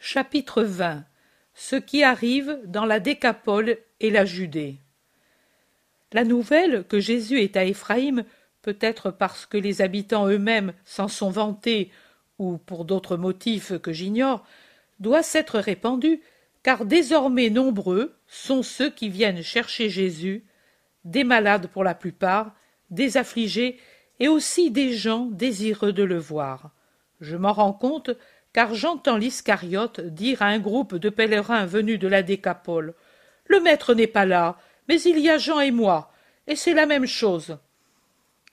Chapitre 20 Ce qui arrive dans la Décapole et la Judée. La nouvelle que Jésus est à Éphraïm, peut-être parce que les habitants eux-mêmes s'en sont vantés, ou pour d'autres motifs que j'ignore, doit s'être répandue, car désormais nombreux sont ceux qui viennent chercher Jésus, des malades pour la plupart, des affligés, et aussi des gens désireux de le voir. Je m'en rends compte car j'entends l'Iscariote dire à un groupe de pèlerins venus de la Décapole Le maître n'est pas là, mais il y a Jean et moi, et c'est la même chose.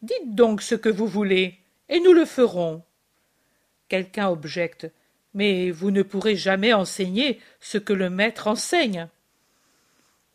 Dites donc ce que vous voulez, et nous le ferons. Quelqu'un objecte Mais vous ne pourrez jamais enseigner ce que le maître enseigne.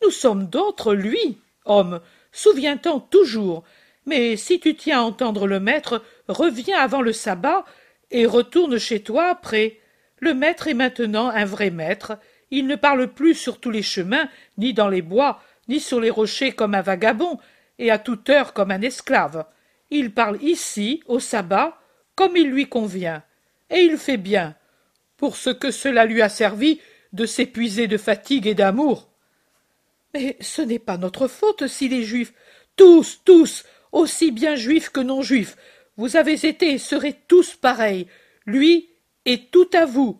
Nous sommes d'autres, lui, homme, souviens-t'en toujours. Mais si tu tiens à entendre le maître, reviens avant le sabbat et retourne chez toi après. Le maître est maintenant un vrai maître. Il ne parle plus sur tous les chemins, ni dans les bois, ni sur les rochers comme un vagabond, et à toute heure comme un esclave. Il parle ici, au sabbat, comme il lui convient. Et il fait bien, pour ce que cela lui a servi de s'épuiser de fatigue et d'amour. Mais ce n'est pas notre faute si les juifs, tous, tous, aussi bien juifs que non juifs, vous avez été et serez tous pareils. Lui est tout à vous.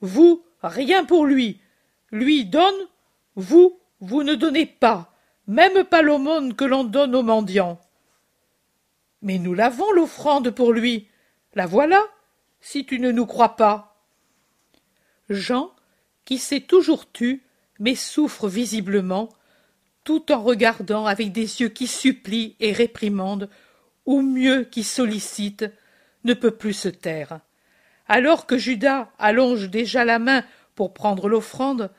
Vous, rien pour lui. Lui donne, vous, vous ne donnez pas, même pas l'aumône que l'on donne aux mendiants. Mais nous l'avons, l'offrande pour lui. La voilà, si tu ne nous crois pas. Jean, qui s'est toujours tu, mais souffre visiblement, tout en regardant avec des yeux qui supplient et réprimandent, ou mieux qui sollicite, ne peut plus se taire. Alors que Judas allonge déjà la main pour prendre l'offrande,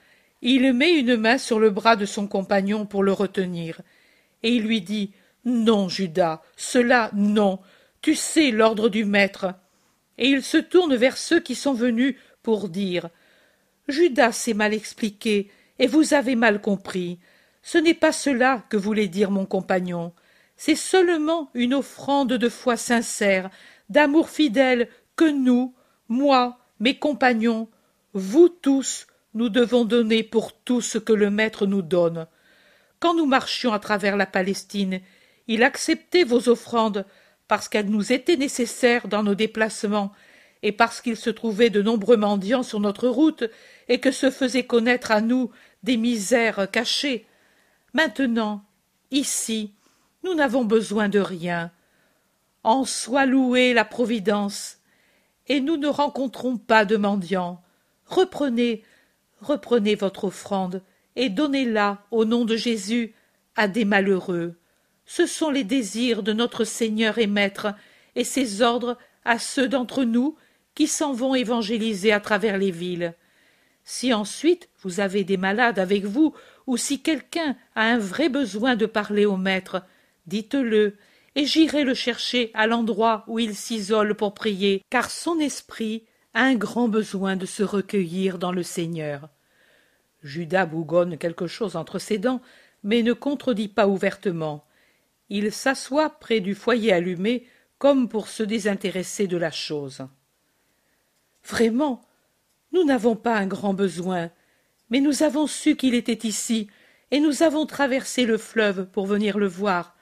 il met une main sur le bras de son compagnon pour le retenir, et il lui dit Non, Judas, cela non, tu sais l'ordre du maître. Et il se tourne vers ceux qui sont venus pour dire Judas s'est mal expliqué, et vous avez mal compris. Ce n'est pas cela que voulait dire mon compagnon c'est seulement une offrande de foi sincère, d'amour fidèle que nous, moi, mes compagnons, vous tous, nous devons donner pour tout ce que le Maître nous donne. Quand nous marchions à travers la Palestine, il acceptait vos offrandes parce qu'elles nous étaient nécessaires dans nos déplacements et parce qu'il se trouvait de nombreux mendiants sur notre route et que se faisaient connaître à nous des misères cachées. Maintenant, ici, nous n'avons besoin de rien. En soit louée la Providence. Et nous ne rencontrons pas de mendiants. Reprenez, reprenez votre offrande, et donnez-la au nom de Jésus à des malheureux. Ce sont les désirs de notre Seigneur et Maître, et ses ordres à ceux d'entre nous qui s'en vont évangéliser à travers les villes. Si ensuite vous avez des malades avec vous, ou si quelqu'un a un vrai besoin de parler au Maître, dites-le, et j'irai le chercher à l'endroit où il s'isole pour prier, car son esprit a un grand besoin de se recueillir dans le Seigneur. Judas bougonne quelque chose entre ses dents, mais ne contredit pas ouvertement. Il s'assoit près du foyer allumé, comme pour se désintéresser de la chose. Vraiment, nous n'avons pas un grand besoin, mais nous avons su qu'il était ici, et nous avons traversé le fleuve pour venir le voir,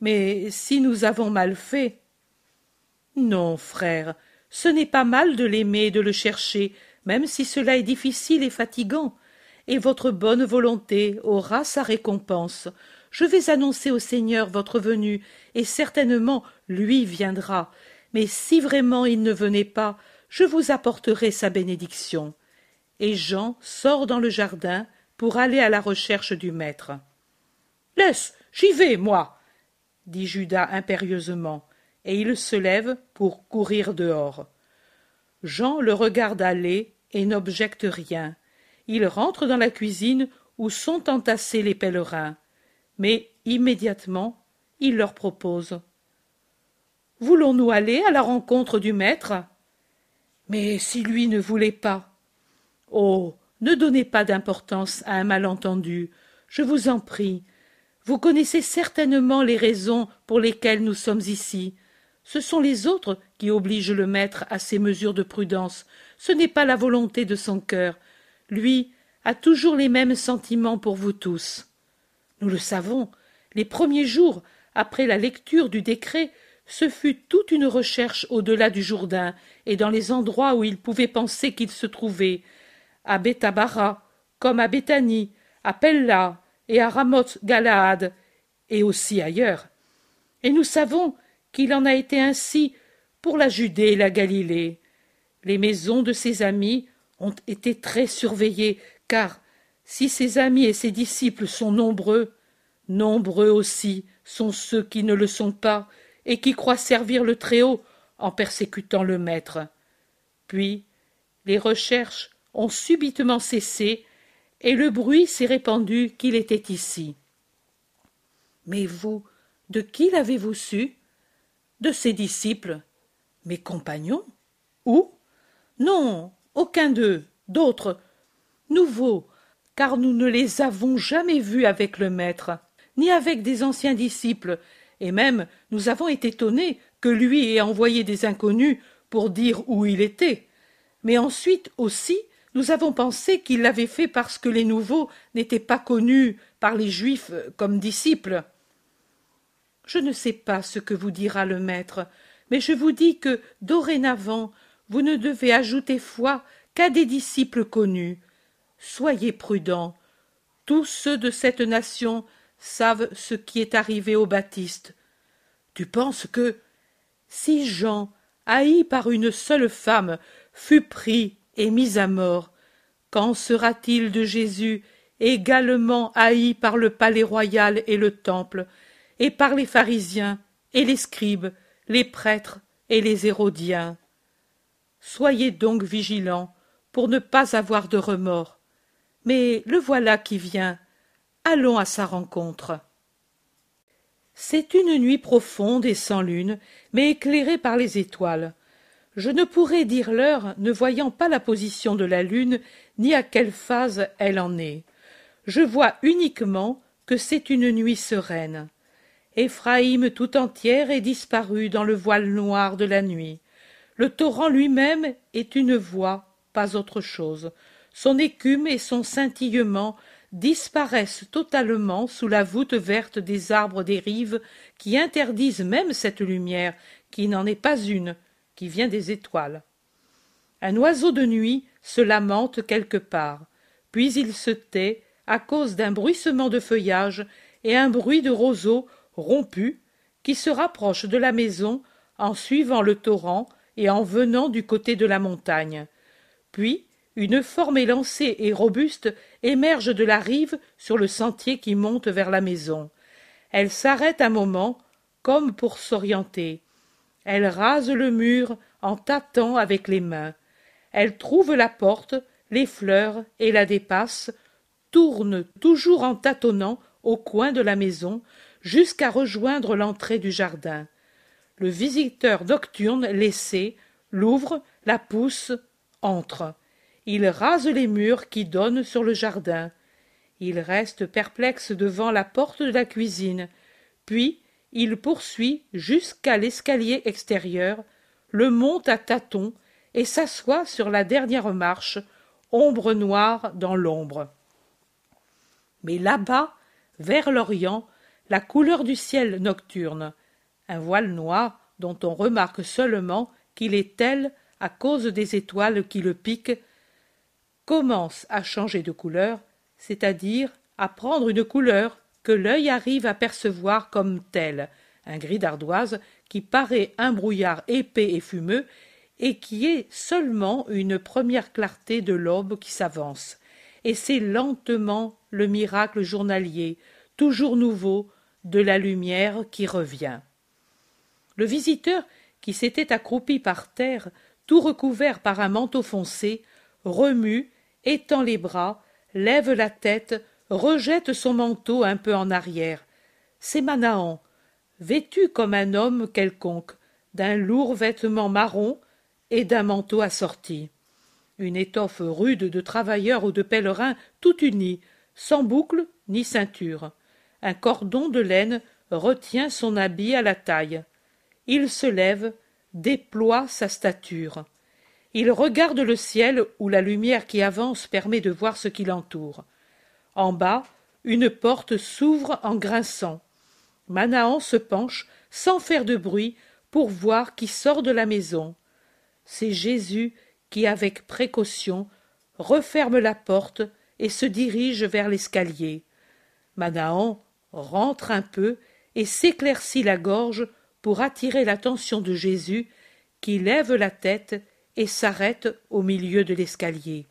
mais si nous avons mal fait. Non, frère, ce n'est pas mal de l'aimer et de le chercher, même si cela est difficile et fatigant, et votre bonne volonté aura sa récompense. Je vais annoncer au Seigneur votre venue, et certainement lui viendra. Mais si vraiment il ne venait pas, je vous apporterai sa bénédiction. Et Jean sort dans le jardin pour aller à la recherche du maître. Laisse, j'y vais, moi, dit Judas impérieusement, et il se lève pour courir dehors. Jean le regarde aller et n'objecte rien. Il rentre dans la cuisine où sont entassés les pèlerins. Mais immédiatement, il leur propose. Voulons-nous aller à la rencontre du maître? Mais si lui ne voulait pas. Oh. Ne donnez pas d'importance à un malentendu, je vous en prie, vous connaissez certainement les raisons pour lesquelles nous sommes ici. ce sont les autres qui obligent le maître à ces mesures de prudence, ce n'est pas la volonté de son cœur. Lui a toujours les mêmes sentiments pour vous tous. Nous le savons, les premiers jours, après la lecture du décret, ce fut toute une recherche au-delà du Jourdain et dans les endroits où il pouvait penser qu'il se trouvait, à Bethabara, comme à Béthanie, à Pella et à Ramoth Galaad, et aussi ailleurs. Et nous savons qu'il en a été ainsi pour la Judée et la Galilée. Les maisons de ses amis ont été très surveillées, car si ses amis et ses disciples sont nombreux, nombreux aussi sont ceux qui ne le sont pas et qui croient servir le Très-Haut en persécutant le Maître. Puis les recherches ont subitement cessé et le bruit s'est répandu qu'il était ici. Mais vous, de qui l'avez-vous su? De ses disciples. Mes compagnons Où Non, aucun d'eux, d'autres, nouveaux, car nous ne les avons jamais vus avec le Maître, ni avec des anciens disciples, et même nous avons été étonnés que lui ait envoyé des inconnus pour dire où il était. Mais ensuite aussi, nous avons pensé qu'il l'avait fait parce que les nouveaux n'étaient pas connus par les Juifs comme disciples. Je ne sais pas ce que vous dira le maître, mais je vous dis que, dorénavant, vous ne devez ajouter foi qu'à des disciples connus. Soyez prudents. Tous ceux de cette nation savent ce qui est arrivé au Baptiste. Tu penses que, si Jean, haï par une seule femme, fut pris et mis à mort, qu'en sera-t-il de Jésus, également haï par le palais royal et le temple, et par les pharisiens et les scribes, les prêtres et les hérodiens? Soyez donc vigilants pour ne pas avoir de remords. Mais le voilà qui vient. Allons à sa rencontre. C'est une nuit profonde et sans lune, mais éclairée par les étoiles. Je ne pourrais dire l'heure, ne voyant pas la position de la lune, ni à quelle phase elle en est. Je vois uniquement que c'est une nuit sereine. Éphraïm tout entière est disparue dans le voile noir de la nuit. Le torrent lui-même est une voix, pas autre chose. Son écume et son scintillement disparaissent totalement sous la voûte verte des arbres des rives qui interdisent même cette lumière, qui n'en est pas une, qui vient des étoiles. Un oiseau de nuit se lamente quelque part, puis il se tait à cause d'un bruissement de feuillage et un bruit de roseaux rompus qui se rapproche de la maison en suivant le torrent et en venant du côté de la montagne. Puis une forme élancée et robuste émerge de la rive sur le sentier qui monte vers la maison. Elle s'arrête un moment, comme pour s'orienter. Elle rase le mur en tâtant avec les mains. Elle trouve la porte, les fleurs et la dépasse, tourne toujours en tâtonnant au coin de la maison jusqu'à rejoindre l'entrée du jardin. Le visiteur nocturne laissé l'ouvre, la pousse, entre. Il rase les murs qui donnent sur le jardin. Il reste perplexe devant la porte de la cuisine, puis il poursuit jusqu'à l'escalier extérieur, le monte à tâtons et s'assoit sur la dernière marche, ombre noire dans l'ombre. Mais là-bas, vers l'Orient, la couleur du ciel nocturne, un voile noir dont on remarque seulement qu'il est tel à cause des étoiles qui le piquent, commence à changer de couleur, c'est-à-dire à prendre une couleur que l'œil arrive à percevoir comme telle, un gris d'ardoise qui paraît un brouillard épais et fumeux et qui est seulement une première clarté de l'aube qui s'avance. Et c'est lentement le miracle journalier, toujours nouveau, de la lumière qui revient. Le visiteur, qui s'était accroupi par terre, tout recouvert par un manteau foncé, remue, étend les bras, lève la tête, rejette son manteau un peu en arrière. C'est Manahan, vêtu comme un homme quelconque, d'un lourd vêtement marron et d'un manteau assorti. Une étoffe rude de travailleur ou de pèlerin tout unie, sans boucle ni ceinture. Un cordon de laine retient son habit à la taille. il se lève, déploie sa stature. Il regarde le ciel où la lumière qui avance permet de voir ce qui l'entoure. En bas, une porte s'ouvre en grinçant. Manahan se penche, sans faire de bruit, pour voir qui sort de la maison. C'est Jésus qui, avec précaution, referme la porte et se dirige vers l'escalier. Manahan rentre un peu et s'éclaircit la gorge pour attirer l'attention de Jésus, qui lève la tête et s'arrête au milieu de l'escalier.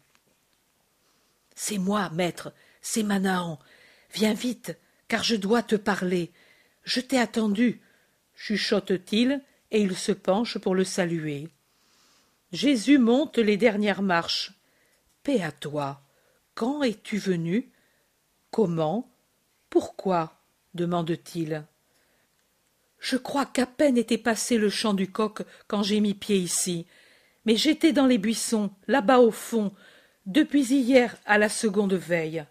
C'est moi, maître, c'est Manahan. Viens vite, car je dois te parler. Je t'ai attendu, chuchote-t-il, et il se penche pour le saluer. Jésus monte les dernières marches. Paix à toi. Quand es-tu venu? Comment? Pourquoi? demande-t-il. Je crois qu'à peine était passé le champ du coq quand j'ai mis pied ici. Mais j'étais dans les buissons, là-bas au fond, depuis hier à la seconde veille.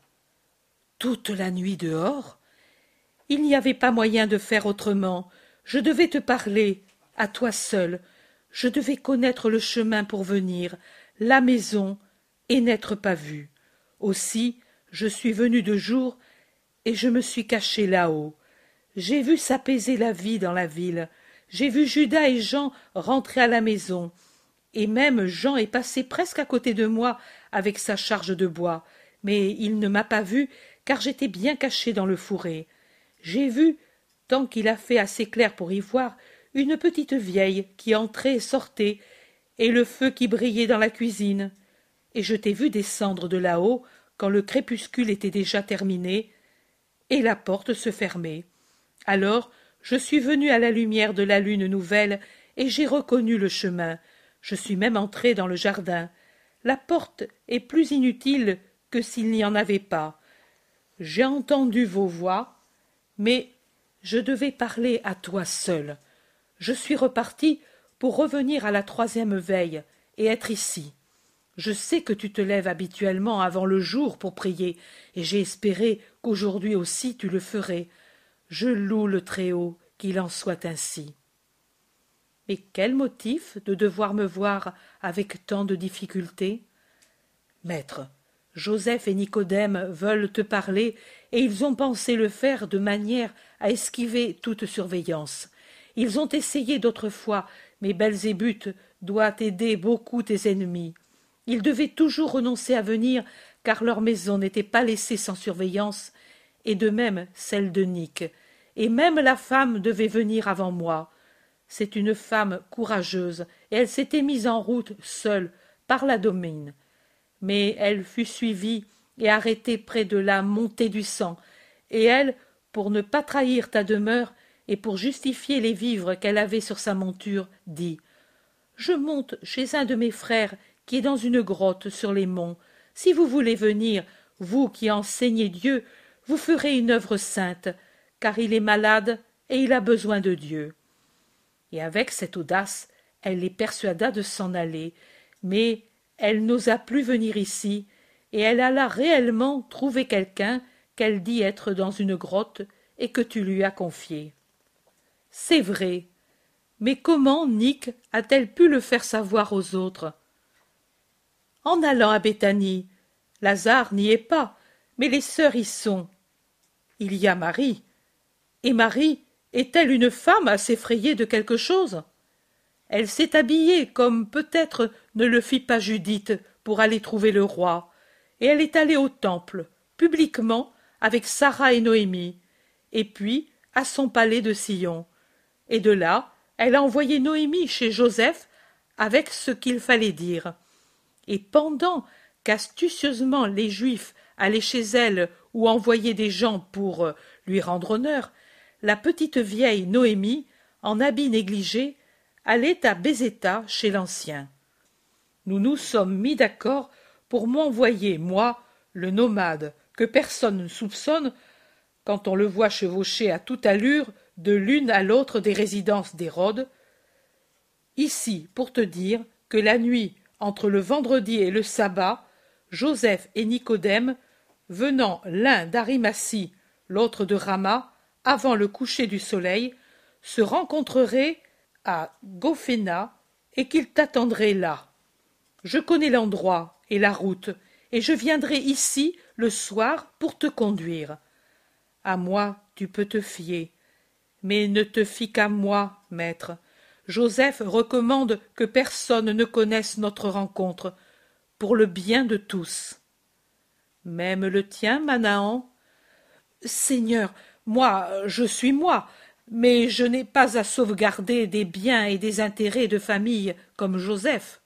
Toute la nuit dehors Il n'y avait pas moyen de faire autrement. Je devais te parler, à toi seul. Je devais connaître le chemin pour venir, la maison, et n'être pas vu. Aussi, je suis venu de jour, et je me suis caché là-haut. J'ai vu s'apaiser la vie dans la ville. J'ai vu Judas et Jean rentrer à la maison. Et même Jean est passé presque à côté de moi avec sa charge de bois. Mais il ne m'a pas vu, car j'étais bien caché dans le fourré. J'ai vu, tant qu'il a fait assez clair pour y voir, une petite vieille qui entrait et sortait, et le feu qui brillait dans la cuisine. Et je t'ai vu descendre de là-haut quand le crépuscule était déjà terminé, et la porte se fermait. Alors je suis venu à la lumière de la lune nouvelle, et j'ai reconnu le chemin. Je suis même entré dans le jardin. La porte est plus inutile que s'il n'y en avait pas. J'ai entendu vos voix, mais je devais parler à toi seul je suis reparti pour revenir à la troisième veille et être ici. Je sais que tu te lèves habituellement avant le jour pour prier, et j'ai espéré qu'aujourd'hui aussi tu le ferais. Je loue le Très-Haut, qu'il en soit ainsi. Mais quel motif de devoir me voir avec tant de difficultés? Maître, Joseph et Nicodème veulent te parler, et ils ont pensé le faire de manière à esquiver toute surveillance. Ils ont essayé d'autrefois, mais Belzébuth doit aider beaucoup tes ennemis. Ils devaient toujours renoncer à venir, car leur maison n'était pas laissée sans surveillance, et de même celle de Nick. Et même la femme devait venir avant moi. C'est une femme courageuse, et elle s'était mise en route seule, par la domine. Mais elle fut suivie et arrêtée près de la montée du sang, et elle, pour ne pas trahir ta demeure, et pour justifier les vivres qu'elle avait sur sa monture, dit Je monte chez un de mes frères qui est dans une grotte sur les monts. Si vous voulez venir, vous qui enseignez Dieu, vous ferez une œuvre sainte, car il est malade et il a besoin de Dieu. Et avec cette audace, elle les persuada de s'en aller, mais elle n'osa plus venir ici, et elle alla réellement trouver quelqu'un qu'elle dit être dans une grotte et que tu lui as confié. C'est vrai. Mais comment Nick a-t-elle pu le faire savoir aux autres? En allant à Béthanie. Lazare n'y est pas, mais les sœurs y sont. Il y a Marie. Et Marie est-elle une femme à s'effrayer de quelque chose? Elle s'est habillée comme peut-être ne le fit pas Judith pour aller trouver le roi, et elle est allée au temple, publiquement, avec Sarah et Noémie, et puis à son palais de Sion et de là elle a envoyé Noémie chez Joseph avec ce qu'il fallait dire. Et pendant qu'astucieusement les Juifs allaient chez elle ou envoyaient des gens pour euh, lui rendre honneur, la petite vieille Noémie, en habit négligé, à Bézéta chez l'ancien. Nous nous sommes mis d'accord pour m'envoyer, moi, le nomade, que personne ne soupçonne, quand on le voit chevaucher à toute allure de l'une à l'autre des résidences d'Hérode, ici pour te dire que la nuit entre le vendredi et le sabbat, Joseph et Nicodème, venant l'un d'Arimatie, l'autre de Rama, avant le coucher du soleil, se rencontreraient à Gophéna et qu'il t'attendrait là. Je connais l'endroit et la route, et je viendrai ici le soir pour te conduire. À moi tu peux te fier, mais ne te fie qu'à moi, maître. Joseph recommande que personne ne connaisse notre rencontre, pour le bien de tous. Même le tien, Manahan? Seigneur, moi, je suis moi, mais je n'ai pas à sauvegarder des biens et des intérêts de famille comme Joseph.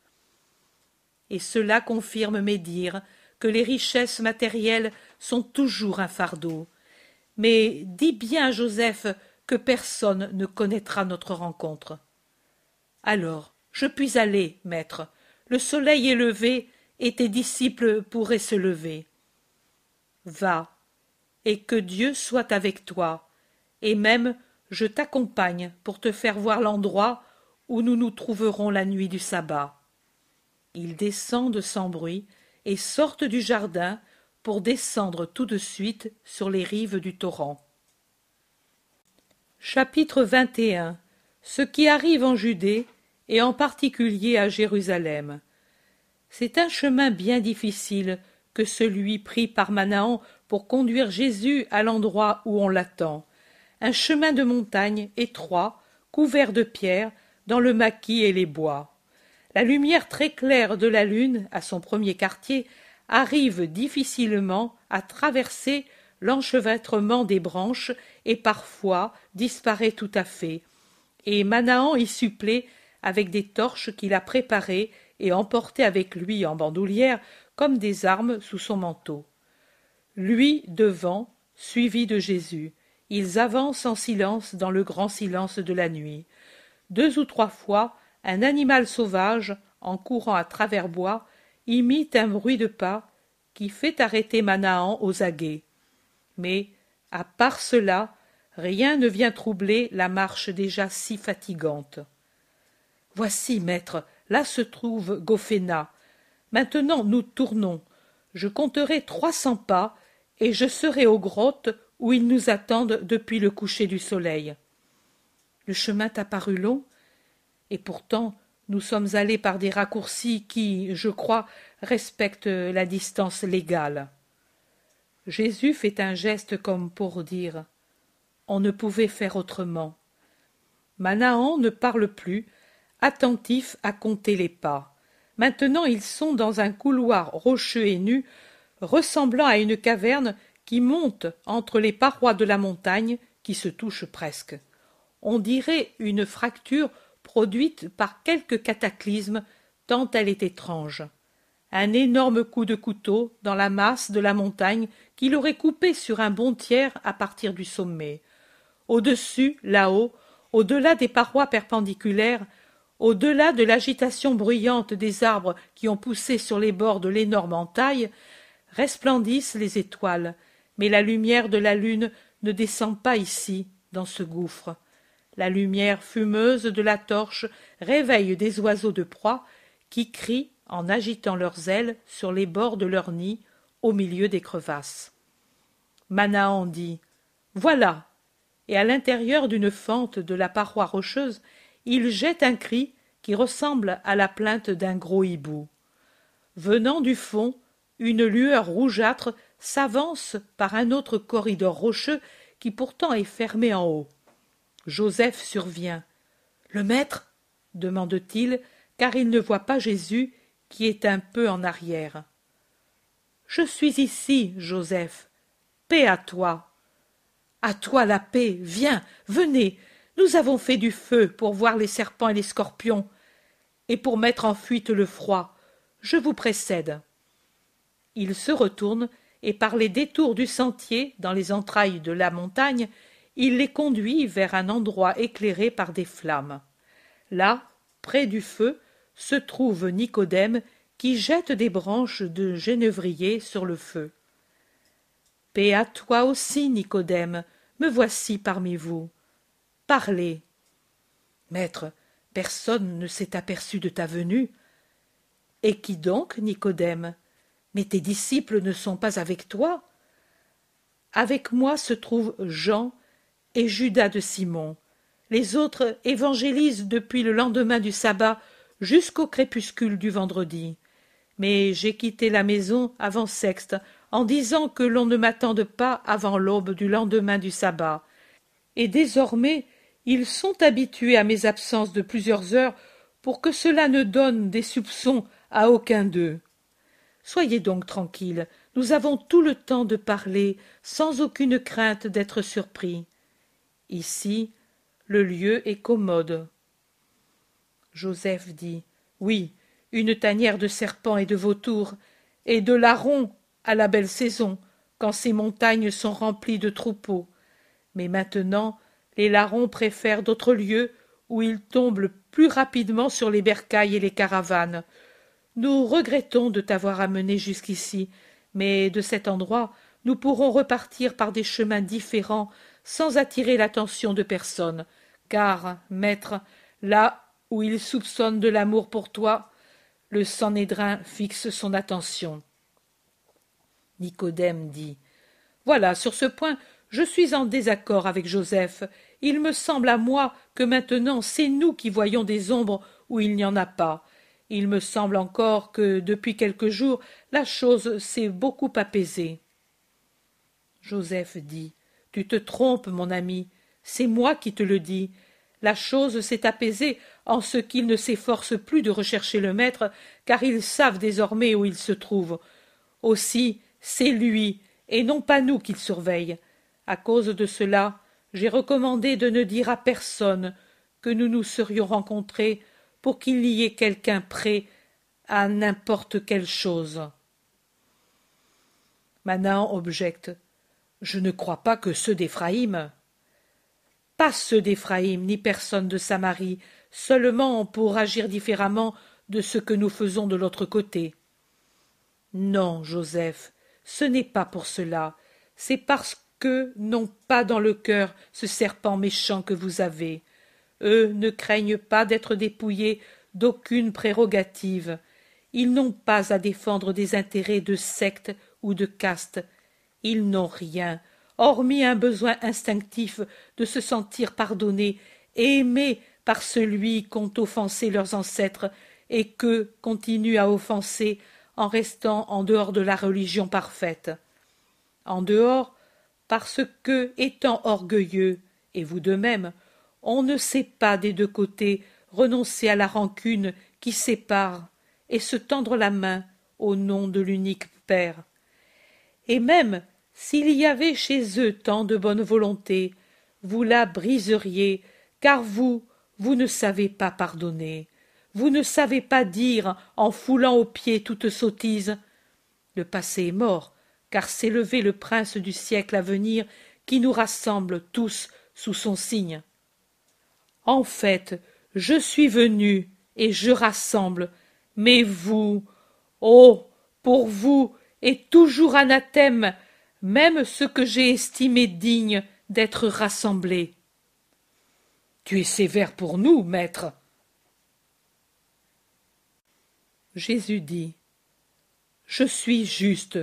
Et cela confirme mes dires que les richesses matérielles sont toujours un fardeau. Mais dis bien Joseph que personne ne connaîtra notre rencontre. Alors, je puis aller, maître. Le soleil est levé, et tes disciples pourraient se lever. Va, et que Dieu soit avec toi, et même je t'accompagne pour te faire voir l'endroit où nous nous trouverons la nuit du sabbat. Ils descendent sans bruit et sortent du jardin pour descendre tout de suite sur les rives du torrent. Chapitre 21 Ce qui arrive en Judée et en particulier à Jérusalem. C'est un chemin bien difficile que celui pris par Manahan pour conduire Jésus à l'endroit où on l'attend. Un chemin de montagne étroit, couvert de pierres, dans le maquis et les bois. La lumière très claire de la lune, à son premier quartier, arrive difficilement à traverser l'enchevêtrement des branches et parfois disparaît tout à fait. Et Manahan y supplée avec des torches qu'il a préparées et emportées avec lui en bandoulière comme des armes sous son manteau lui devant suivi de jésus ils avancent en silence dans le grand silence de la nuit. Deux ou trois fois un animal sauvage en courant à travers bois imite un bruit de pas qui fait arrêter manahan aux aguets. Mais à part cela rien ne vient troubler la marche déjà si fatigante. Voici maître là se trouve gophéna maintenant nous tournons. Je compterai trois cents pas et je serai aux grottes où ils nous attendent depuis le coucher du soleil. Le chemin t'a paru long, et pourtant nous sommes allés par des raccourcis qui, je crois, respectent la distance légale. Jésus fait un geste comme pour dire On ne pouvait faire autrement. Manahan ne parle plus, attentif à compter les pas. Maintenant ils sont dans un couloir rocheux et nu ressemblant à une caverne qui monte entre les parois de la montagne qui se touchent presque. On dirait une fracture produite par quelque cataclysme tant elle est étrange. Un énorme coup de couteau dans la masse de la montagne qui l'aurait coupé sur un bon tiers à partir du sommet. Au-dessus, là-haut, au-delà des parois perpendiculaires, au-delà de l'agitation bruyante des arbres qui ont poussé sur les bords de l'énorme entaille, resplendissent les étoiles, mais la lumière de la lune ne descend pas ici, dans ce gouffre. La lumière fumeuse de la torche réveille des oiseaux de proie qui crient en agitant leurs ailes sur les bords de leur nid au milieu des crevasses. Manahan dit Voilà et à l'intérieur d'une fente de la paroi rocheuse, il jette un cri qui ressemble à la plainte d'un gros hibou. Venant du fond, une lueur rougeâtre s'avance par un autre corridor rocheux qui pourtant est fermé en haut. Joseph survient. Le maître? demande-t-il, car il ne voit pas Jésus qui est un peu en arrière. Je suis ici, Joseph. Paix à toi. À toi la paix. Viens, venez. Nous avons fait du feu pour voir les serpents et les scorpions, et pour mettre en fuite le froid. Je vous précède il se retourne et par les détours du sentier dans les entrailles de la montagne il les conduit vers un endroit éclairé par des flammes. Là près du feu se trouve nicodème qui jette des branches de genévrier sur le feu. Paix à toi aussi nicodème me voici parmi vous. Parlez. Maître personne ne s'est aperçu de ta venue. Et qui donc nicodème? Mais tes disciples ne sont pas avec toi avec moi se trouvent jean et judas de simon les autres évangélisent depuis le lendemain du sabbat jusqu'au crépuscule du vendredi. Mais j'ai quitté la maison avant sexte, en disant que l'on ne m'attende pas avant l'aube du lendemain du sabbat. Et désormais ils sont habitués à mes absences de plusieurs heures pour que cela ne donne des soupçons à aucun d'eux. Soyez donc tranquille, nous avons tout le temps de parler sans aucune crainte d'être surpris. Ici, le lieu est commode. Joseph dit Oui, une tanière de serpents et de vautours, et de larrons à la belle saison, quand ces montagnes sont remplies de troupeaux. Mais maintenant, les larrons préfèrent d'autres lieux où ils tombent plus rapidement sur les bercailles et les caravanes. Nous regrettons de t'avoir amené jusqu'ici, mais de cet endroit nous pourrons repartir par des chemins différents sans attirer l'attention de personne, car, maître, là où il soupçonne de l'amour pour toi, le Sanhédrin fixe son attention. Nicodème dit Voilà, sur ce point, je suis en désaccord avec Joseph. Il me semble à moi que maintenant c'est nous qui voyons des ombres où il n'y en a pas. Il me semble encore que depuis quelques jours la chose s'est beaucoup apaisée. Joseph dit. Tu te trompes, mon ami, c'est moi qui te le dis. La chose s'est apaisée en ce qu'ils ne s'efforcent plus de rechercher le maître, car ils savent désormais où il se trouve. Aussi, c'est lui, et non pas nous qu'ils surveillent. À cause de cela, j'ai recommandé de ne dire à personne que nous nous serions rencontrés pour qu'il y ait quelqu'un prêt à n'importe quelle chose. Manan objecte. Je ne crois pas que ceux d'Éphraïm. Pas ceux d'Éphraïm, ni personne de Samarie, seulement pour agir différemment de ce que nous faisons de l'autre côté. Non, Joseph, ce n'est pas pour cela. C'est parce qu'eux n'ont pas dans le cœur ce serpent méchant que vous avez. Eux ne craignent pas d'être dépouillés d'aucune prérogative. Ils n'ont pas à défendre des intérêts de secte ou de caste. Ils n'ont rien, hormis un besoin instinctif de se sentir pardonnés et aimés par celui qu'ont offensé leurs ancêtres et qu'eux continuent à offenser en restant en dehors de la religion parfaite. En dehors, parce que, étant orgueilleux, et vous de même, on ne sait pas des deux côtés renoncer à la rancune qui sépare et se tendre la main au nom de l'unique Père. Et même s'il y avait chez eux tant de bonne volonté, vous la briseriez, car vous, vous ne savez pas pardonner, vous ne savez pas dire, en foulant aux pieds toute sottise. Le passé est mort, car s'est levé le prince du siècle à venir qui nous rassemble tous sous son signe. En fait, je suis venu et je rassemble, mais vous, oh, pour vous est toujours anathème, même ce que j'ai estimé digne d'être rassemblé. Tu es sévère pour nous, maître. Jésus dit Je suis juste,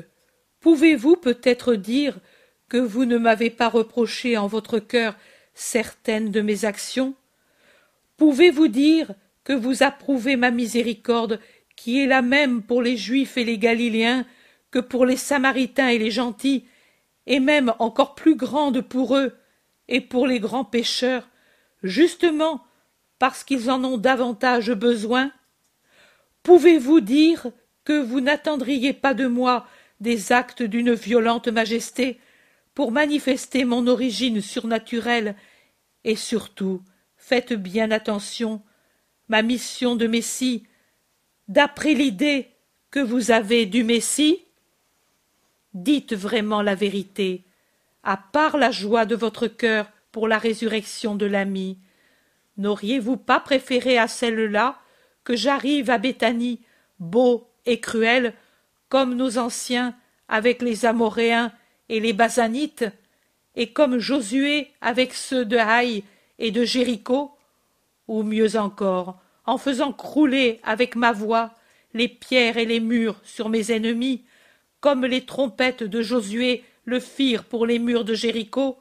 Pouvez-vous peut-être dire que vous ne m'avez pas reproché en votre cœur certaines de mes actions? Pouvez-vous dire que vous approuvez ma miséricorde qui est la même pour les Juifs et les Galiléens que pour les Samaritains et les gentils, et même encore plus grande pour eux et pour les grands pécheurs, justement parce qu'ils en ont davantage besoin? Pouvez-vous dire que vous n'attendriez pas de moi des actes d'une violente majesté pour manifester mon origine surnaturelle et surtout faites bien attention. Ma mission de messie d'après l'idée que vous avez du messie dites vraiment la vérité à part la joie de votre cœur pour la résurrection de l'ami. N'auriez-vous pas préféré à celle-là que j'arrive à Béthanie beau et cruel comme nos anciens avec les Amoréens et les Basanites, et comme Josué avec ceux de Haï et de Jéricho, ou mieux encore, en faisant crouler avec ma voix les pierres et les murs sur mes ennemis, comme les trompettes de Josué le firent pour les murs de Jéricho,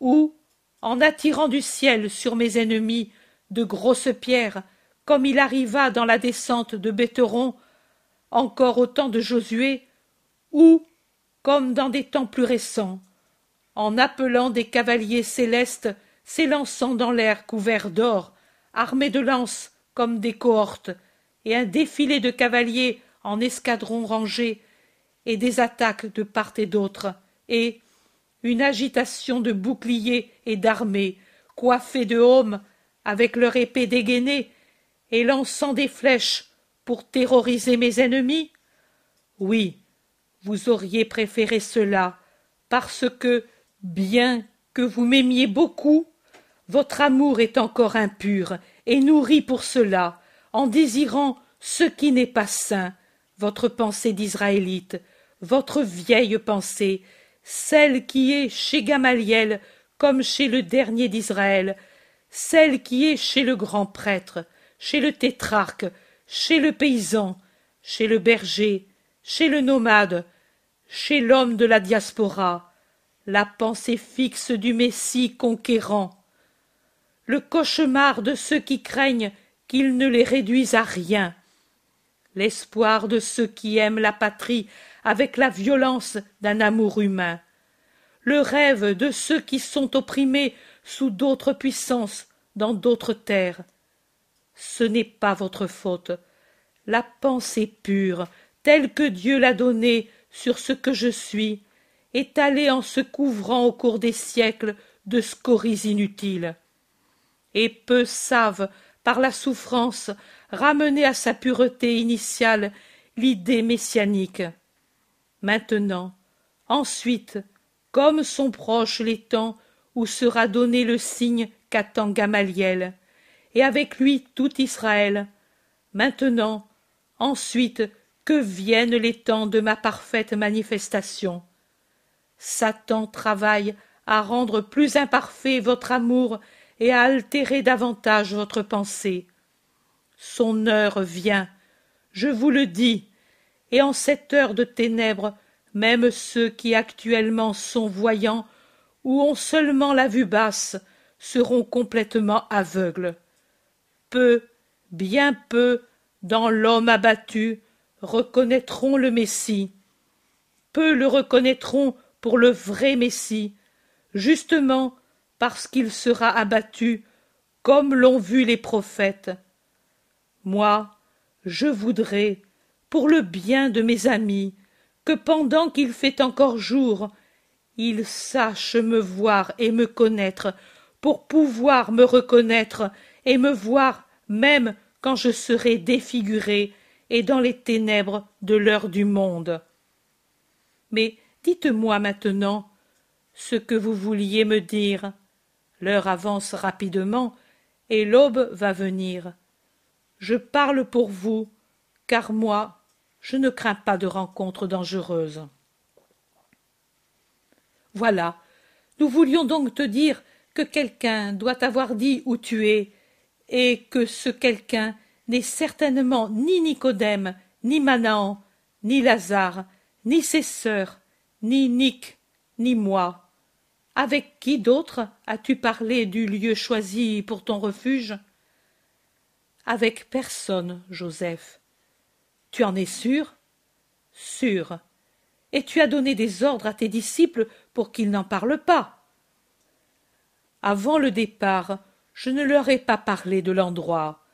ou, en attirant du ciel sur mes ennemis de grosses pierres, comme il arriva dans la descente de Bétheron, encore au temps de Josué, ou, comme dans des temps plus récents, en appelant des cavaliers célestes s'élançant dans l'air couverts d'or, armés de lances comme des cohortes, et un défilé de cavaliers en escadrons rangés, et des attaques de part et d'autre, et une agitation de boucliers et d'armées, coiffés de haumes, avec leur épée dégainée, et lançant des flèches pour terroriser mes ennemis? Oui, vous auriez préféré cela, parce que, bien que vous m'aimiez beaucoup, votre amour est encore impur et nourri pour cela, en désirant ce qui n'est pas saint, votre pensée d'Israélite, votre vieille pensée, celle qui est chez Gamaliel comme chez le dernier d'Israël, celle qui est chez le grand prêtre, chez le tétrarque, chez le paysan, chez le berger, chez le nomade, chez l'homme de la diaspora, la pensée fixe du Messie conquérant, le cauchemar de ceux qui craignent qu'il ne les réduise à rien, l'espoir de ceux qui aiment la patrie avec la violence d'un amour humain, le rêve de ceux qui sont opprimés sous d'autres puissances dans d'autres terres. Ce n'est pas votre faute. La pensée pure, telle que Dieu l'a donnée sur ce que je suis, est allée en se couvrant au cours des siècles de scories inutiles. Et peu savent, par la souffrance, ramener à sa pureté initiale l'idée messianique. Maintenant, ensuite, comme sont proches les temps où sera donné le signe qu'attend Gamaliel, et avec lui tout Israël. Maintenant, ensuite, que viennent les temps de ma parfaite manifestation. Satan travaille à rendre plus imparfait votre amour et à altérer davantage votre pensée. Son heure vient, je vous le dis, et en cette heure de ténèbres, même ceux qui actuellement sont voyants ou ont seulement la vue basse seront complètement aveugles. Peu, bien peu, dans l'homme abattu, reconnaîtront le Messie. Peu le reconnaîtront pour le vrai Messie, justement parce qu'il sera abattu, comme l'ont vu les prophètes. Moi, je voudrais, pour le bien de mes amis, que pendant qu'il fait encore jour, ils sachent me voir et me connaître, pour pouvoir me reconnaître et me voir même quand je serai défiguré et dans les ténèbres de l'heure du monde. Mais dites-moi maintenant ce que vous vouliez me dire. L'heure avance rapidement et l'aube va venir. Je parle pour vous, car moi je ne crains pas de rencontres dangereuses. Voilà, nous voulions donc te dire que quelqu'un doit avoir dit où tu es, et que ce quelqu'un n'est certainement ni Nicodème, ni Manaan, ni Lazare, ni ses sœurs, ni Nic, ni moi. Avec qui d'autre as-tu parlé du lieu choisi pour ton refuge? Avec personne, Joseph. Tu en es sûr? Sûr. Et tu as donné des ordres à tes disciples pour qu'ils n'en parlent pas? Avant le départ, je ne leur ai pas parlé de l'endroit.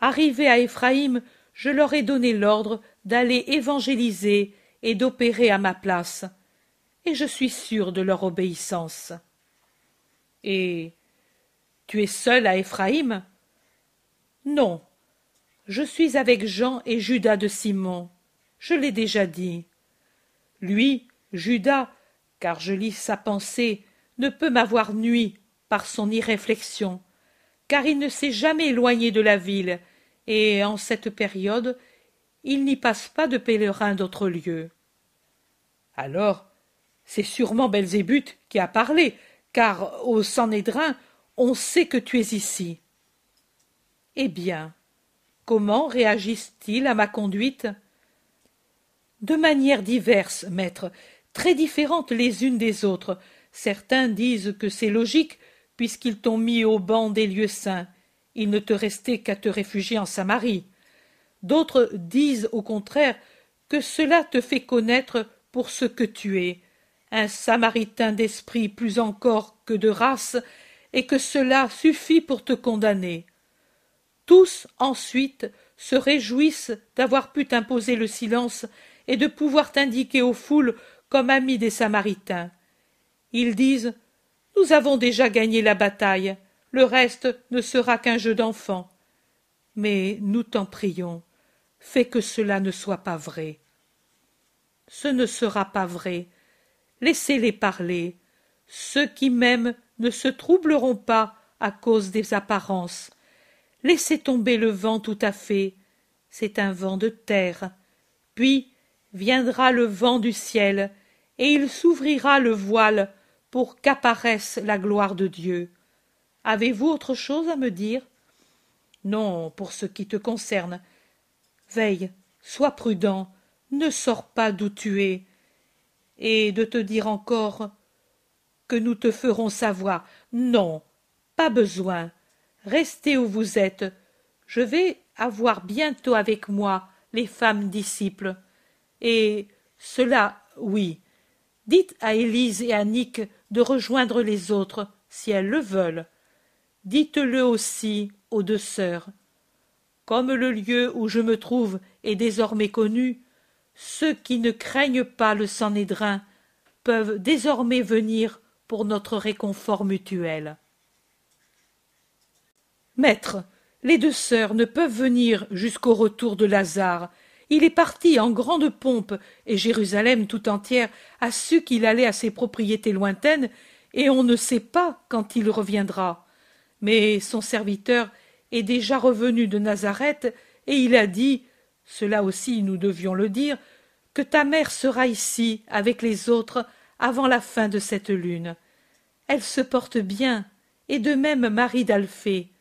Arrivé à Éphraïm, je leur ai donné l'ordre d'aller évangéliser et d'opérer à ma place, et je suis sûr de leur obéissance. Et tu es seul à Éphraïm? Non, je suis avec Jean et Judas de Simon. Je l'ai déjà dit. Lui, Judas, car je lis sa pensée, ne peut m'avoir nui par son irréflexion, car il ne s'est jamais éloigné de la ville, et en cette période il n'y passe pas de pèlerins d'autre lieu. Alors, c'est sûrement Belzébuth qui a parlé, car au Sanhédrin on sait que tu es ici. Eh bien, Comment réagissent-ils à ma conduite? De manières diverses, maître, très différentes les unes des autres. Certains disent que c'est logique, puisqu'ils t'ont mis au banc des lieux saints. Il ne te restait qu'à te réfugier en Samarie. D'autres disent au contraire que cela te fait connaître pour ce que tu es, un Samaritain d'esprit plus encore que de race, et que cela suffit pour te condamner. Tous ensuite se réjouissent d'avoir pu t'imposer le silence et de pouvoir t'indiquer aux foules comme ami des Samaritains. Ils disent Nous avons déjà gagné la bataille, le reste ne sera qu'un jeu d'enfants. Mais nous t'en prions, fais que cela ne soit pas vrai. Ce ne sera pas vrai. Laissez-les parler. Ceux qui m'aiment ne se troubleront pas à cause des apparences. Laissez tomber le vent tout à fait. C'est un vent de terre. Puis viendra le vent du ciel, et il s'ouvrira le voile pour qu'apparaisse la gloire de Dieu. Avez-vous autre chose à me dire? Non, pour ce qui te concerne. Veille, sois prudent, ne sors pas d'où tu es. Et de te dire encore que nous te ferons savoir. Non, pas besoin. Restez où vous êtes. Je vais avoir bientôt avec moi les femmes disciples. Et cela, oui. Dites à Élise et à Nick de rejoindre les autres, si elles le veulent. Dites-le aussi aux deux sœurs. Comme le lieu où je me trouve est désormais connu, ceux qui ne craignent pas le Sanhédrin peuvent désormais venir pour notre réconfort mutuel. Maître, les deux sœurs ne peuvent venir jusqu'au retour de Lazare. Il est parti en grande pompe, et Jérusalem tout entière a su qu'il allait à ses propriétés lointaines, et on ne sait pas quand il reviendra. Mais son serviteur est déjà revenu de Nazareth, et il a dit, cela aussi nous devions le dire, que ta mère sera ici avec les autres avant la fin de cette lune. Elle se porte bien, et de même Marie d'Alphée.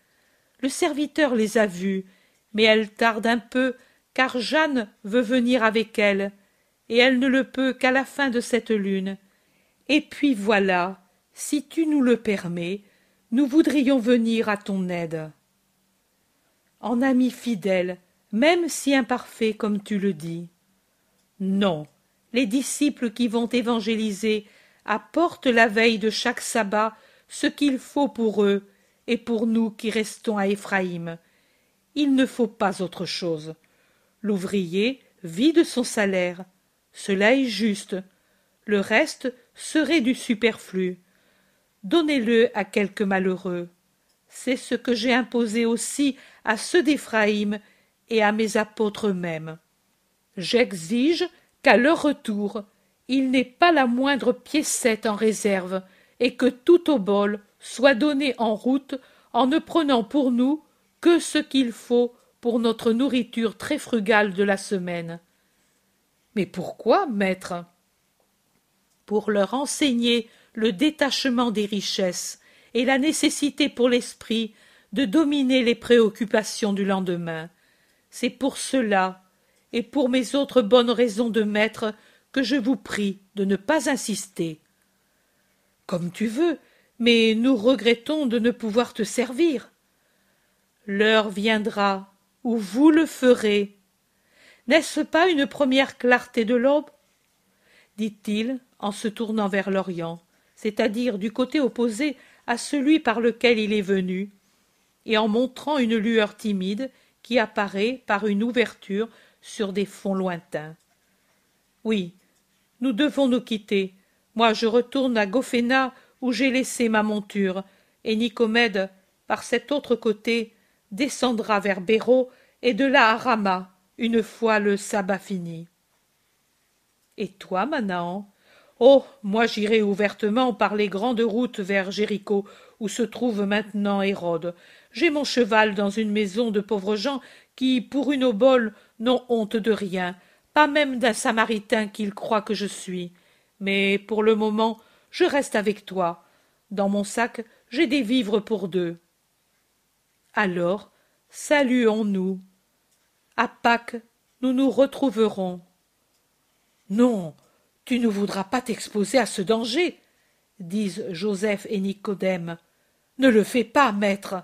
Le serviteur les a vues, mais elle tarde un peu, car Jeanne veut venir avec elle, et elle ne le peut qu'à la fin de cette lune. Et puis voilà, si tu nous le permets, nous voudrions venir à ton aide. En ami fidèle, même si imparfait comme tu le dis. Non, les disciples qui vont évangéliser apportent la veille de chaque sabbat ce qu'il faut pour eux et pour nous qui restons à Éphraïm. Il ne faut pas autre chose. L'ouvrier vit de son salaire. Cela est juste. Le reste serait du superflu. Donnez-le à quelque malheureux. C'est ce que j'ai imposé aussi à ceux d'Éphraïm et à mes apôtres eux-mêmes. J'exige qu'à leur retour, il n'ait pas la moindre piécette en réserve, et que tout au bol soit donné en route en ne prenant pour nous que ce qu'il faut pour notre nourriture très frugale de la semaine. Mais pourquoi, maître? Pour leur enseigner le détachement des richesses et la nécessité pour l'esprit de dominer les préoccupations du lendemain. C'est pour cela, et pour mes autres bonnes raisons de maître, que je vous prie de ne pas insister. Comme tu veux, mais nous regrettons de ne pouvoir te servir. L'heure viendra où vous le ferez. N'est-ce pas une première clarté de l'aube? dit-il en se tournant vers l'Orient, c'est-à-dire du côté opposé à celui par lequel il est venu, et en montrant une lueur timide qui apparaît par une ouverture sur des fonds lointains. Oui, nous devons nous quitter. Moi je retourne à Gophéna où j'ai laissé ma monture, et Nicomède, par cet autre côté, descendra vers Béraud et de là à Rama, une fois le sabbat fini. Et toi, Manaan? Oh, moi j'irai ouvertement par les grandes routes vers Jéricho, où se trouve maintenant Hérode. J'ai mon cheval dans une maison de pauvres gens qui, pour une obole, n'ont honte de rien, pas même d'un samaritain qu'ils croient que je suis. Mais pour le moment, je reste avec toi. Dans mon sac, j'ai des vivres pour deux. Alors, saluons-nous. À Pâques, nous nous retrouverons. Non, tu ne voudras pas t'exposer à ce danger, disent Joseph et Nicodème. Ne le fais pas, maître.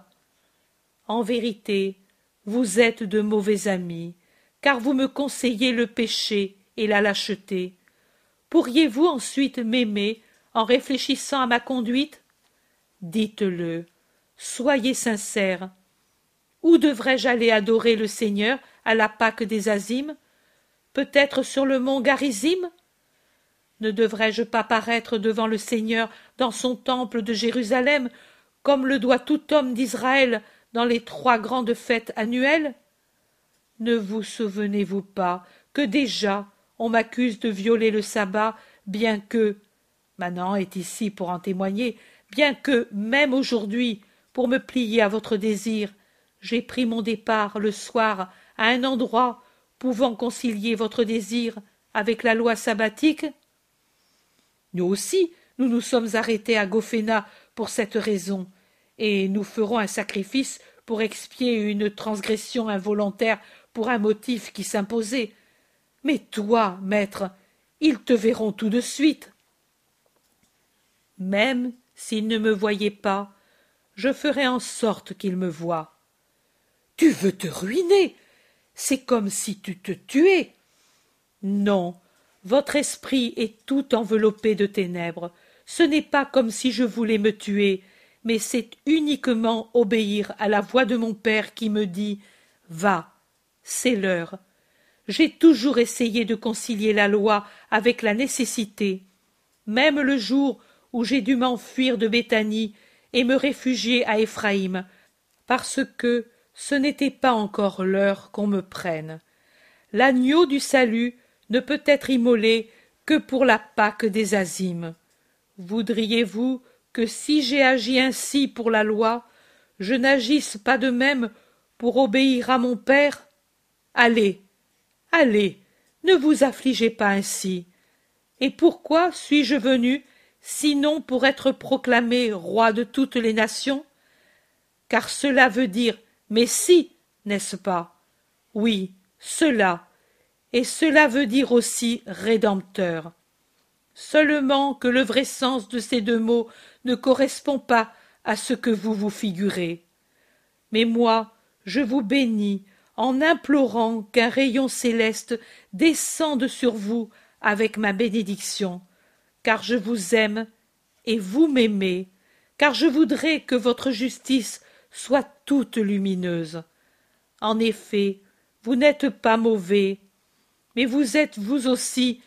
En vérité, vous êtes de mauvais amis, car vous me conseillez le péché et la lâcheté. Pourriez-vous ensuite m'aimer en réfléchissant à ma conduite? Dites-le, soyez sincère. Où devrais-je aller adorer le Seigneur à la Pâque des Azimes Peut-être sur le mont Garizim? Ne devrais-je pas paraître devant le Seigneur dans son temple de Jérusalem, comme le doit tout homme d'Israël dans les trois grandes fêtes annuelles? Ne vous souvenez-vous pas que déjà on m'accuse de violer le sabbat, bien que Manan est ici pour en témoigner, bien que, même aujourd'hui, pour me plier à votre désir, j'ai pris mon départ le soir à un endroit pouvant concilier votre désir avec la loi sabbatique? Nous aussi, nous nous sommes arrêtés à Gophéna pour cette raison, et nous ferons un sacrifice pour expier une transgression involontaire pour un motif qui s'imposait. Mais toi, maître, ils te verront tout de suite. Même s'ils ne me voyaient pas, je ferai en sorte qu'ils me voient. Tu veux te ruiner? C'est comme si tu te tuais. Non, votre esprit est tout enveloppé de ténèbres. Ce n'est pas comme si je voulais me tuer, mais c'est uniquement obéir à la voix de mon père qui me dit Va, c'est l'heure. J'ai toujours essayé de concilier la loi avec la nécessité. Même le jour où j'ai dû m'enfuir de Béthanie et me réfugier à Éphraïm, parce que ce n'était pas encore l'heure qu'on me prenne. L'agneau du salut ne peut être immolé que pour la Pâque des Azimes. Voudriez-vous que si j'ai agi ainsi pour la loi, je n'agisse pas de même pour obéir à mon Père Allez, Allez, ne vous affligez pas ainsi. Et pourquoi suis-je venu, sinon pour être proclamé roi de toutes les nations? Car cela veut dire Messie, n'est-ce pas? Oui, cela. Et cela veut dire aussi Rédempteur. Seulement que le vrai sens de ces deux mots ne correspond pas à ce que vous vous figurez. Mais moi, je vous bénis en implorant qu'un rayon céleste descende sur vous avec ma bénédiction, car je vous aime et vous m'aimez, car je voudrais que votre justice soit toute lumineuse. En effet, vous n'êtes pas mauvais, mais vous êtes vous aussi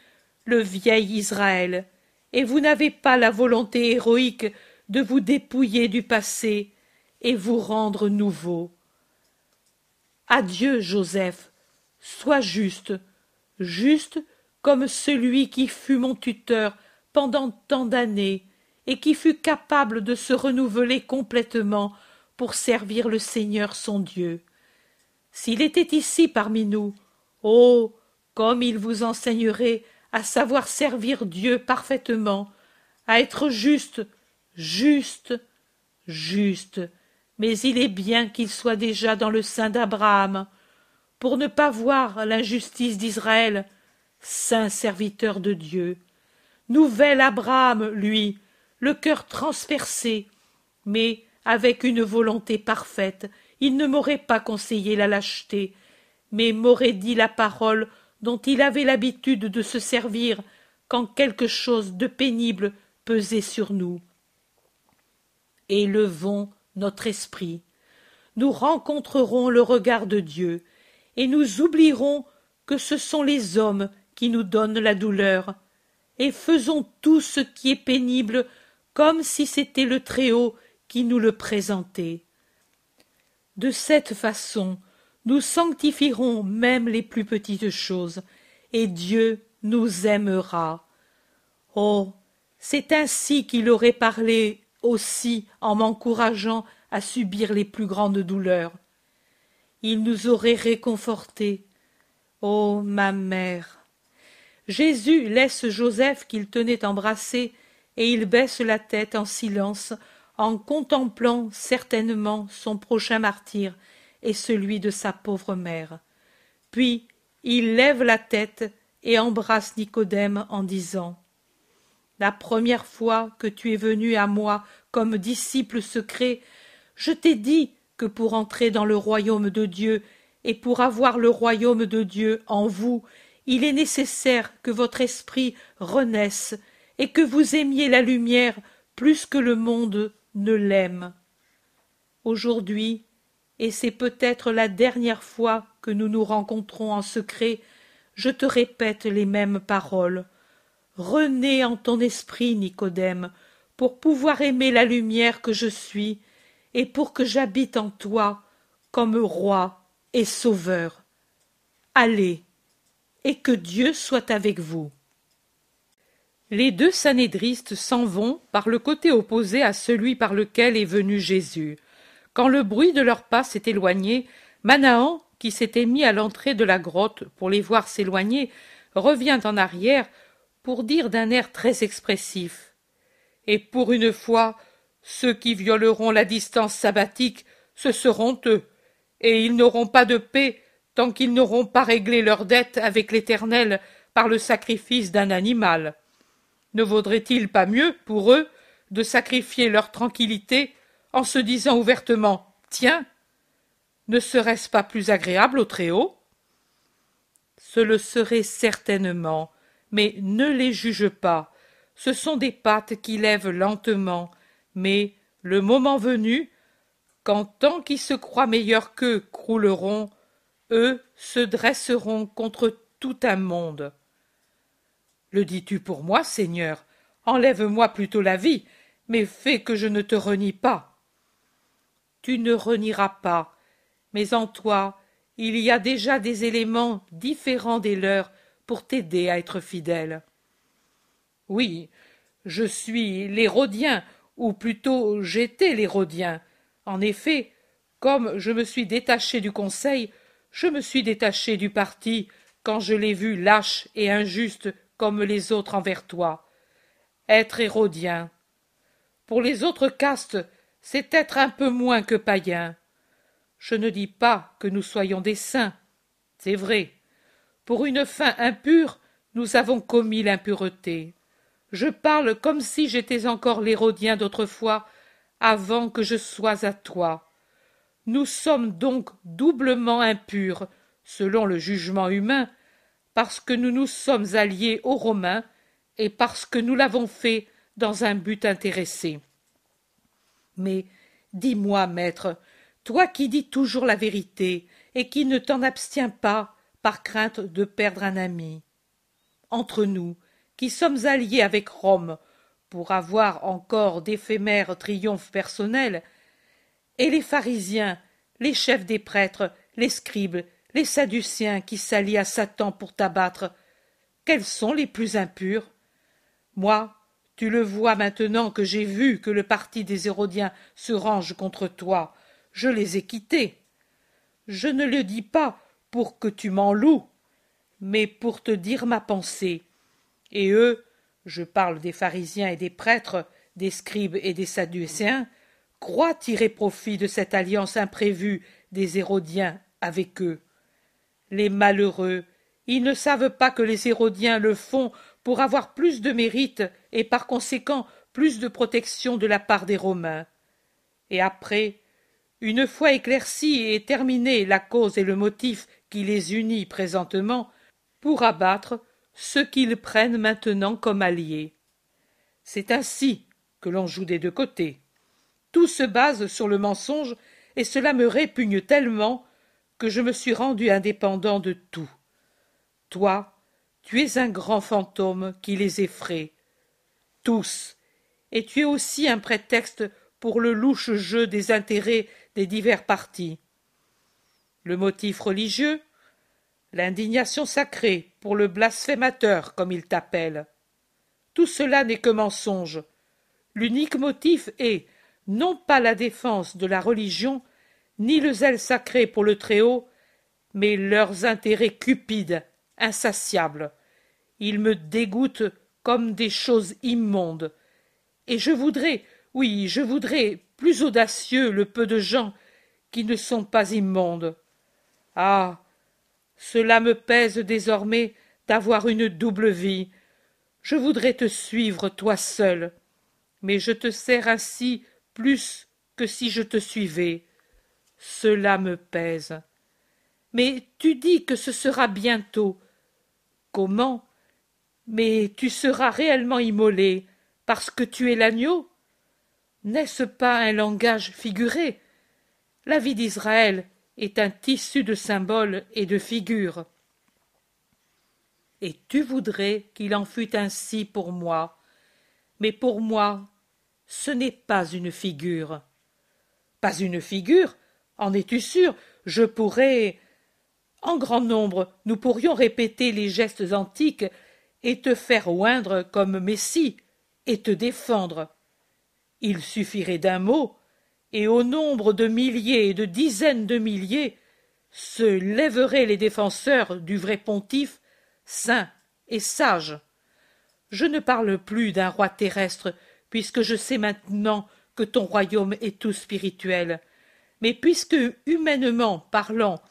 le vieil Israël, et vous n'avez pas la volonté héroïque de vous dépouiller du passé et vous rendre nouveau. Adieu, Joseph, sois juste, juste comme celui qui fut mon tuteur pendant tant d'années et qui fut capable de se renouveler complètement pour servir le Seigneur son Dieu. S'il était ici parmi nous, oh, comme il vous enseignerait à savoir servir Dieu parfaitement, à être juste, juste, juste, mais il est bien qu'il soit déjà dans le sein d'Abraham, pour ne pas voir l'injustice d'Israël, saint serviteur de Dieu. Nouvel Abraham, lui, le cœur transpercé, mais avec une volonté parfaite, il ne m'aurait pas conseillé la lâcheté, mais m'aurait dit la parole dont il avait l'habitude de se servir quand quelque chose de pénible pesait sur nous. Élevons notre esprit. Nous rencontrerons le regard de Dieu, et nous oublierons que ce sont les hommes qui nous donnent la douleur, et faisons tout ce qui est pénible comme si c'était le Très-Haut qui nous le présentait. De cette façon, nous sanctifierons même les plus petites choses, et Dieu nous aimera. Oh. C'est ainsi qu'il aurait parlé aussi en m'encourageant à subir les plus grandes douleurs. Il nous aurait réconfortés. Ô ma mère. Jésus laisse Joseph qu'il tenait embrassé, et il baisse la tête en silence, en contemplant certainement son prochain martyr et celui de sa pauvre mère. Puis il lève la tête et embrasse Nicodème en disant la première fois que tu es venu à moi comme disciple secret, je t'ai dit que pour entrer dans le royaume de Dieu et pour avoir le royaume de Dieu en vous, il est nécessaire que votre esprit renaisse et que vous aimiez la lumière plus que le monde ne l'aime. Aujourd'hui, et c'est peut-être la dernière fois que nous nous rencontrons en secret, je te répète les mêmes paroles. Renais en ton esprit, Nicodème, pour pouvoir aimer la lumière que je suis, et pour que j'habite en toi comme roi et sauveur. Allez, et que Dieu soit avec vous. Les deux sanédristes s'en vont par le côté opposé à celui par lequel est venu Jésus. Quand le bruit de leurs pas s'est éloigné, Manahan, qui s'était mis à l'entrée de la grotte pour les voir s'éloigner, revient en arrière pour dire d'un air très expressif. Et pour une fois, ceux qui violeront la distance sabbatique, ce seront eux, et ils n'auront pas de paix tant qu'ils n'auront pas réglé leur dette avec l'Éternel par le sacrifice d'un animal. Ne vaudrait-il pas mieux, pour eux, de sacrifier leur tranquillité en se disant ouvertement Tiens, ne serait-ce pas plus agréable au Très-Haut? Ce le serait certainement, mais ne les juge pas. Ce sont des pattes qui lèvent lentement, mais, le moment venu, quand tant qui se croient meilleurs qu'eux crouleront, eux se dresseront contre tout un monde. Le dis-tu pour moi, Seigneur? Enlève-moi plutôt la vie, mais fais que je ne te renie pas. Tu ne renieras pas, mais en toi il y a déjà des éléments différents des leurs pour t'aider à être fidèle. Oui, je suis l'Hérodien, ou plutôt j'étais l'Hérodien. En effet, comme je me suis détaché du conseil, je me suis détaché du parti quand je l'ai vu lâche et injuste comme les autres envers toi. Être hérodien. Pour les autres castes, c'est être un peu moins que païen. Je ne dis pas que nous soyons des saints. C'est vrai. Pour une fin impure, nous avons commis l'impureté. Je parle comme si j'étais encore l'hérodien d'autrefois, avant que je sois à toi. Nous sommes donc doublement impurs, selon le jugement humain, parce que nous nous sommes alliés aux Romains et parce que nous l'avons fait dans un but intéressé. Mais dis-moi, maître, toi qui dis toujours la vérité et qui ne t'en abstiens pas par crainte de perdre un ami. Entre nous, qui sommes alliés avec Rome pour avoir encore d'éphémères triomphes personnels, et les pharisiens, les chefs des prêtres, les scribes, les sadduciens qui s'allient à Satan pour t'abattre, quels sont les plus impurs? Moi, tu le vois maintenant que j'ai vu que le parti des Hérodiens se range contre toi, je les ai quittés. Je ne le dis pas pour que tu m'en loues, mais pour te dire ma pensée. Et eux, je parle des pharisiens et des prêtres, des scribes et des sadducéens, croient tirer profit de cette alliance imprévue des Hérodiens avec eux. Les malheureux, ils ne savent pas que les Hérodiens le font pour avoir plus de mérite et par conséquent plus de protection de la part des Romains. Et après, une fois éclaircie et terminée la cause et le motif qui les unit présentement, pour abattre ceux qu'ils prennent maintenant comme alliés. C'est ainsi que l'on joue des deux côtés. Tout se base sur le mensonge, et cela me répugne tellement que je me suis rendu indépendant de tout. Toi, tu es un grand fantôme qui les effraie. Tous. Et tu es aussi un prétexte pour le louche jeu des intérêts des divers partis. Le motif religieux, l'indignation sacrée pour le blasphémateur, comme il t'appelle. Tout cela n'est que mensonge. L'unique motif est non pas la défense de la religion, ni le zèle sacré pour le Très-Haut, mais leurs intérêts cupides, insatiables. Ils me dégoûtent comme des choses immondes. Et je voudrais, oui, je voudrais plus audacieux le peu de gens qui ne sont pas immondes. Ah. Cela me pèse désormais d'avoir une double vie. je voudrais te suivre toi seul, mais je te sers ainsi plus que si je te suivais. Cela me pèse. Mais tu dis que ce sera bientôt. Comment Mais tu seras réellement immolé parce que tu es l'agneau N'est-ce pas un langage figuré? La vie d'Israël est un tissu de symboles et de figures. Et tu voudrais qu'il en fût ainsi pour moi. Mais pour moi, ce n'est pas une figure. Pas une figure En es-tu sûr? Je pourrais. En grand nombre, nous pourrions répéter les gestes antiques et te faire oindre comme Messie et te défendre. Il suffirait d'un mot, et au nombre de milliers et de dizaines de milliers se lèveraient les défenseurs du vrai pontife, saint et sage. Je ne parle plus d'un roi terrestre, puisque je sais maintenant que ton royaume est tout spirituel. Mais puisque, humainement parlant,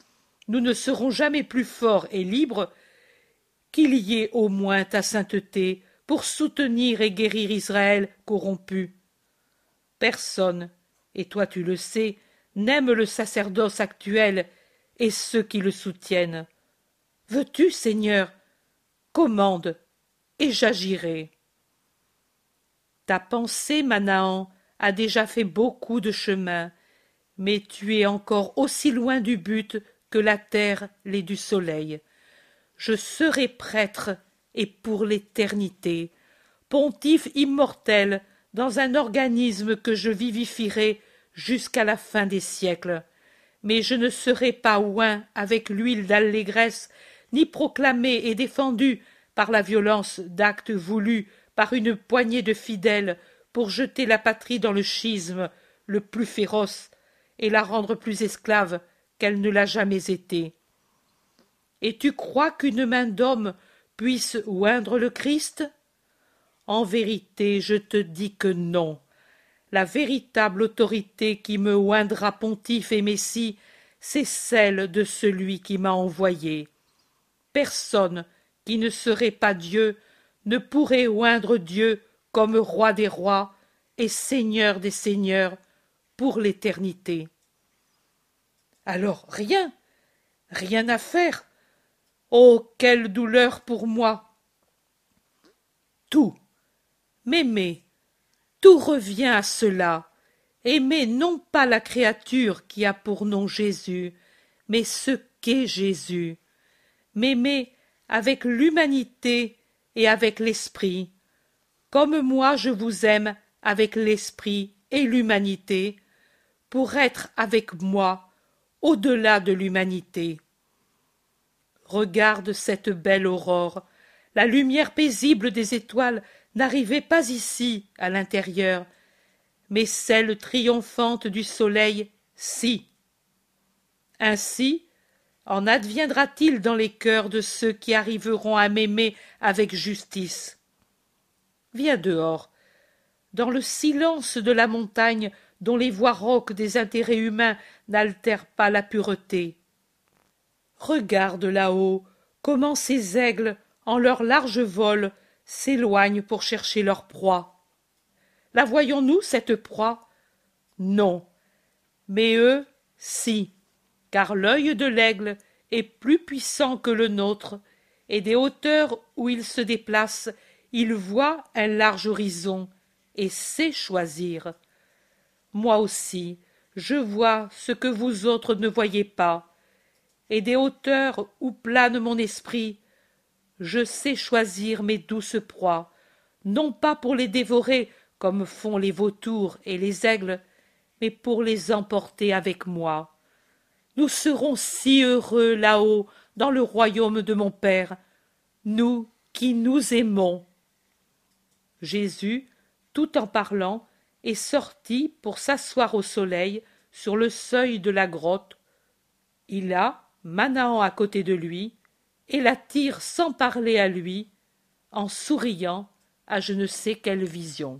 nous ne serons jamais plus forts et libres, qu'il y ait au moins ta sainteté pour soutenir et guérir Israël corrompu. Personne, et toi tu le sais, n'aime le sacerdoce actuel et ceux qui le soutiennent. Veux-tu, Seigneur, commande, et j'agirai. Ta pensée, Manahan, a déjà fait beaucoup de chemin, mais tu es encore aussi loin du but que la terre l'est du soleil. Je serai prêtre et pour l'éternité, pontife immortel dans un organisme que je vivifierai jusqu'à la fin des siècles. Mais je ne serai pas oint avec l'huile d'allégresse, ni proclamé et défendu par la violence d'actes voulus par une poignée de fidèles pour jeter la patrie dans le schisme le plus féroce et la rendre plus esclave qu'elle ne l'a jamais été. Et tu crois qu'une main d'homme puisse oindre le Christ? En vérité, je te dis que non. La véritable autorité qui me oindra pontife et messie, c'est celle de celui qui m'a envoyé. Personne qui ne serait pas Dieu ne pourrait oindre Dieu comme roi des rois et seigneur des seigneurs pour l'éternité. Alors rien, rien à faire. Oh, quelle douleur pour moi. Tout, m'aimer, tout revient à cela. Aimer non pas la créature qui a pour nom Jésus, mais ce qu'est Jésus. M'aimer avec l'humanité et avec l'esprit. Comme moi je vous aime avec l'esprit et l'humanité, pour être avec moi au-delà de l'humanité. Regarde cette belle aurore. La lumière paisible des étoiles n'arrivait pas ici, à l'intérieur, mais celle triomphante du soleil, si. Ainsi, en adviendra-t-il dans les cœurs de ceux qui arriveront à m'aimer avec justice Viens dehors, dans le silence de la montagne dont les voix rauques des intérêts humains n'altèrent pas la pureté. Regarde là-haut comment ces aigles, en leur large vol, s'éloignent pour chercher leur proie. La voyons-nous, cette proie? Non. Mais eux, si, car l'œil de l'aigle est plus puissant que le nôtre, et des hauteurs où il se déplace, il voit un large horizon, et sait choisir. Moi aussi, je vois ce que vous autres ne voyez pas, et des hauteurs où plane mon esprit, je sais choisir mes douces proies, non pas pour les dévorer comme font les vautours et les aigles, mais pour les emporter avec moi. Nous serons si heureux là-haut dans le royaume de mon Père, nous qui nous aimons. Jésus, tout en parlant, est sorti pour s'asseoir au soleil sur le seuil de la grotte. Il a, Manahan à côté de lui, et la tire sans parler à lui, en souriant à je ne sais quelle vision.